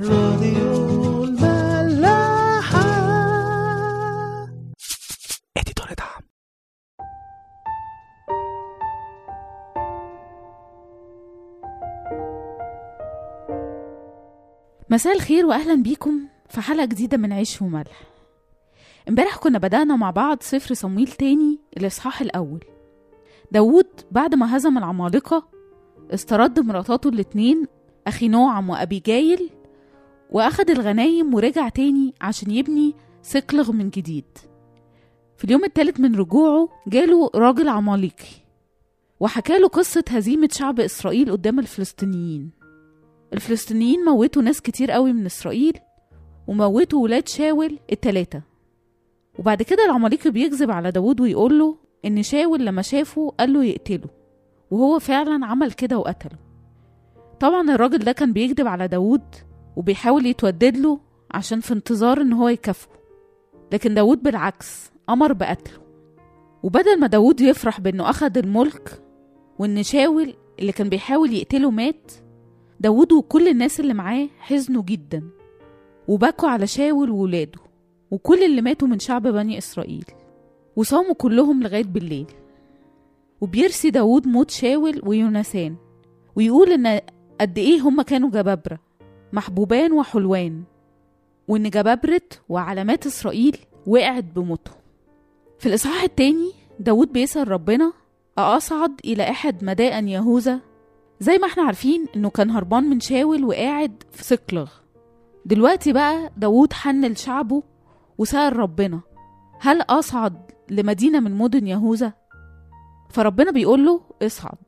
راديو الملاحة. اديتور دعم. مساء الخير واهلا بيكم في حلقة جديدة من عيش وملح. امبارح كنا بدأنا مع بعض سفر صمويل تاني الإصحاح الأول. داوود بعد ما هزم العمالقة استرد مراتاته الاتنين أخي نوعم وأبي جايل وأخد الغنايم ورجع تاني عشان يبني سقلغ من جديد. في اليوم التالت من رجوعه جاله راجل عماليقي وحكاله قصة هزيمة شعب إسرائيل قدام الفلسطينيين. الفلسطينيين موتوا ناس كتير قوي من إسرائيل وموتوا ولاد شاول التلاتة. وبعد كده العماليقي بيكذب على داود ويقول له إن شاول لما شافه قال له يقتله وهو فعلا عمل كده وقتله. طبعا الراجل ده كان بيكذب على داود وبيحاول يتودد له عشان في انتظار إن هو يكافئه. لكن داود بالعكس أمر بقتله. وبدل ما داود يفرح بإنه أخد الملك وإن شاول اللي كان بيحاول يقتله مات داود وكل الناس اللي معاه حزنوا جدا. وبكوا على شاول وولاده وكل اللي ماتوا من شعب بني إسرائيل. وصاموا كلهم لغاية بالليل. وبيرسي داود موت شاول ويونسان ويقول إن قد إيه هما كانوا جبابرة. محبوبان وحلوان وإن جبابرة وعلامات إسرائيل وقعت بموتهم. في الإصحاح التاني داود بيسأل ربنا أصعد إلى أحد مدائن يهوذا؟ زي ما إحنا عارفين إنه كان هربان من شاول وقاعد في سقلغ. دلوقتي بقى داود حن لشعبه وسأل ربنا هل أصعد لمدينة من مدن يهوذا؟ فربنا بيقول له اصعد.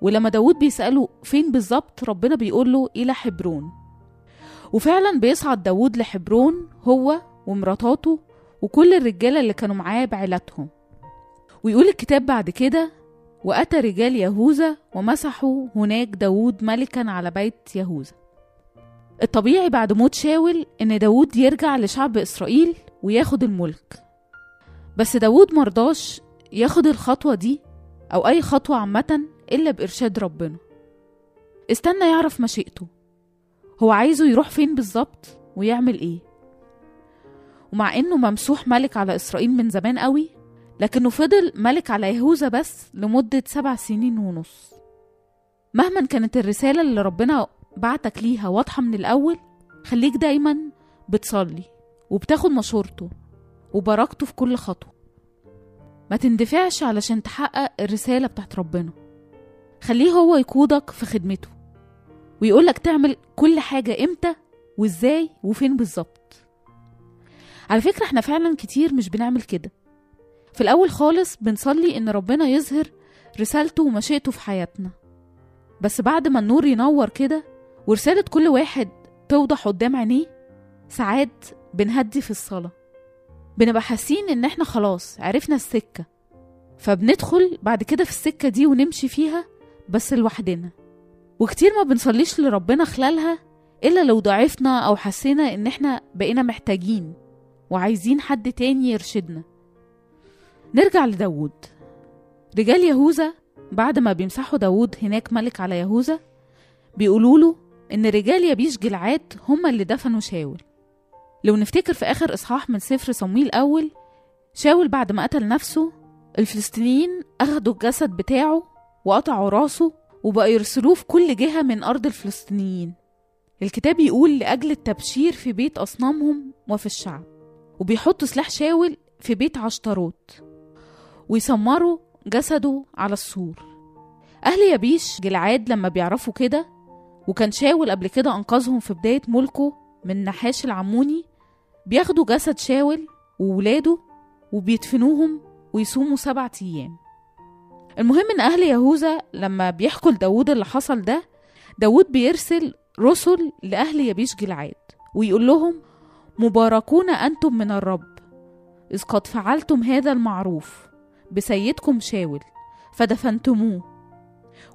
ولما داود بيسأله فين بالظبط ربنا بيقول له إلى حبرون. وفعلا بيصعد داود لحبرون هو ومراتاته وكل الرجالة اللي كانوا معاه بعيلتهم ويقول الكتاب بعد كده وأتى رجال يهوذا ومسحوا هناك داود ملكا على بيت يهوذا. الطبيعي بعد موت شاول إن داود يرجع لشعب إسرائيل وياخد الملك. بس داود مرضاش ياخد الخطوة دي أو أي خطوة عامة إلا بإرشاد ربنا. استنى يعرف مشيئته. هو عايزه يروح فين بالظبط ويعمل إيه؟ ومع إنه ممسوح ملك على إسرائيل من زمان قوي لكنه فضل ملك على يهوذا بس لمدة سبع سنين ونص. مهما كانت الرسالة اللي ربنا بعتك ليها واضحة من الأول خليك دايما بتصلي وبتاخد مشورته وبركته في كل خطوة. ما تندفعش علشان تحقق الرسالة بتاعت ربنا. خليه هو يقودك في خدمته. ويقولك تعمل كل حاجة إمتى وإزاي وفين بالظبط. على فكرة إحنا فعلا كتير مش بنعمل كده. في الأول خالص بنصلي إن ربنا يظهر رسالته ومشيئته في حياتنا. بس بعد ما النور ينور كده ورسالة كل واحد توضح قدام عينيه ساعات بنهدي في الصلاة. بنبقى حاسين إن إحنا خلاص عرفنا السكة. فبندخل بعد كده في السكة دي ونمشي فيها بس لوحدنا. وكتير ما بنصليش لربنا خلالها إلا لو ضعفنا أو حسينا إن إحنا بقينا محتاجين وعايزين حد تاني يرشدنا. نرجع لداود رجال يهوذا بعد ما بيمسحوا داود هناك ملك على يهوذا بيقولوا له إن رجال يبيش جلعاد هم اللي دفنوا شاول. لو نفتكر في آخر إصحاح من سفر صمويل الأول شاول بعد ما قتل نفسه الفلسطينيين أخدوا الجسد بتاعه وقطعوا راسه وبقى يرسلوه في كل جهة من أرض الفلسطينيين. الكتاب يقول لأجل التبشير في بيت أصنامهم وفي الشعب وبيحطوا سلاح شاول في بيت عشتروت ويسمروا جسده على السور. أهل يبيش جلعاد لما بيعرفوا كده وكان شاول قبل كده أنقذهم في بداية ملكه من نحاش العموني بياخدوا جسد شاول وولاده وبيدفنوهم ويصوموا سبعة أيام. المهم إن أهل يهوذا لما بيحكوا لداود اللي حصل ده داود بيرسل رسل لأهل يبيش جلعاد ويقول لهم مباركون أنتم من الرب إذ قد فعلتم هذا المعروف بسيدكم شاول فدفنتموه.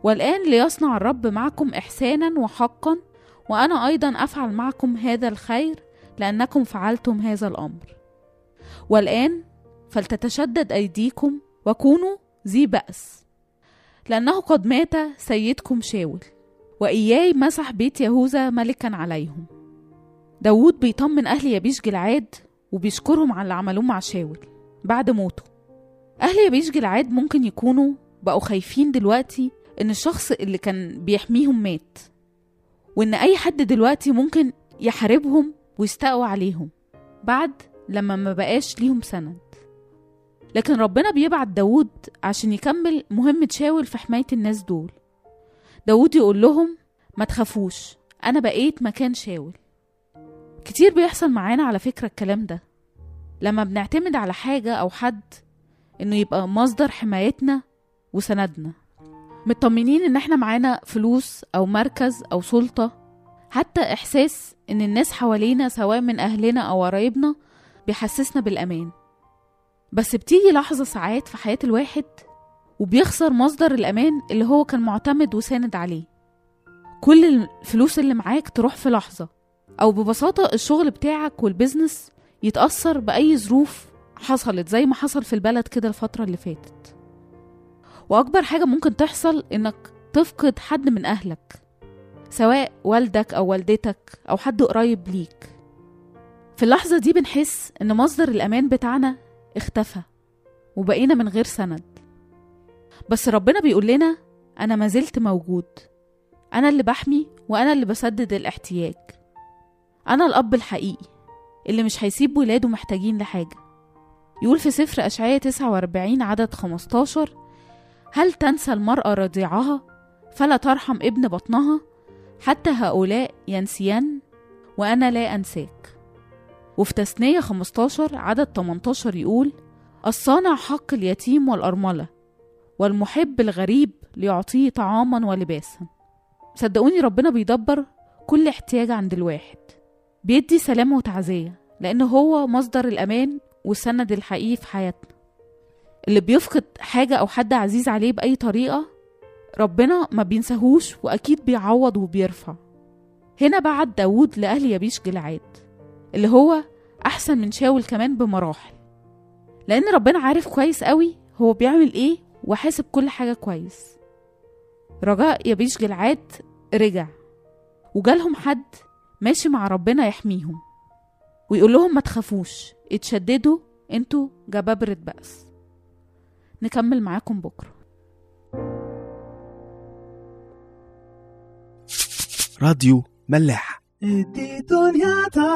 والآن ليصنع الرب معكم إحسانا وحقا وأنا أيضا أفعل معكم هذا الخير لأنكم فعلتم هذا الأمر. والآن فلتتشدد أيديكم وكونوا ذي بأس. لأنه قد مات سيدكم شاول وإياي مسح بيت يهوذا ملكا عليهم. داوود بيطمن أهل يبيش جلعاد وبيشكرهم على اللي عملوه مع شاول بعد موته. أهل يبيش جلعاد ممكن يكونوا بقوا خايفين دلوقتي إن الشخص اللي كان بيحميهم مات وإن أي حد دلوقتي ممكن يحاربهم ويستقوى عليهم بعد لما ما بقاش ليهم سند لكن ربنا بيبعت داود عشان يكمل مهمة شاول في حماية الناس دول. داود يقول لهم ما تخافوش أنا بقيت مكان شاول. كتير بيحصل معانا على فكرة الكلام ده. لما بنعتمد على حاجة أو حد إنه يبقى مصدر حمايتنا وسندنا. مطمنين إن إحنا معانا فلوس أو مركز أو سلطة. حتى إحساس إن الناس حوالينا سواء من أهلنا أو قرايبنا بيحسسنا بالأمان. بس بتيجي لحظة ساعات في حياة الواحد وبيخسر مصدر الأمان اللي هو كان معتمد وساند عليه. كل الفلوس اللي معاك تروح في لحظة. أو ببساطة الشغل بتاعك والبزنس يتأثر بأي ظروف حصلت زي ما حصل في البلد كده الفترة اللي فاتت. وأكبر حاجة ممكن تحصل إنك تفقد حد من أهلك سواء والدك أو والدتك أو حد قريب ليك. في اللحظة دي بنحس إن مصدر الأمان بتاعنا اختفى وبقينا من غير سند. بس ربنا بيقول لنا أنا ما زلت موجود. أنا اللي بحمي وأنا اللي بسدد الاحتياج. أنا الأب الحقيقي اللي مش هيسيب ولاده محتاجين لحاجة. يقول في سفر أشعية 49 عدد 15 هل تنسى المرأة رضيعها؟ فلا ترحم ابن بطنها؟ حتى هؤلاء ينسين وأنا لا أنساك. وفي تثنية 15 عدد 18 يقول الصانع حق اليتيم والأرملة والمحب الغريب ليعطيه طعاما ولباسا. صدقوني ربنا بيدبر كل احتياج عند الواحد. بيدي سلام وتعزية لأنه هو مصدر الأمان والسند الحقيقي في حياتنا. اللي بيفقد حاجة أو حد عزيز عليه بأي طريقة ربنا ما بينساهوش وأكيد بيعوض وبيرفع. هنا بعت داود لأهل يبيش جلعاد. اللي هو أحسن من شاول كمان بمراحل. لأن ربنا عارف كويس قوي هو بيعمل إيه وحاسب كل حاجة كويس. رجاء يبيش جلعاد رجع وجالهم حد ماشي مع ربنا يحميهم ويقول لهم ما تخافوش اتشددوا أنتوا جبابرة بأس. نكمل معاكم بكرة. راديو ملاح. editoriada.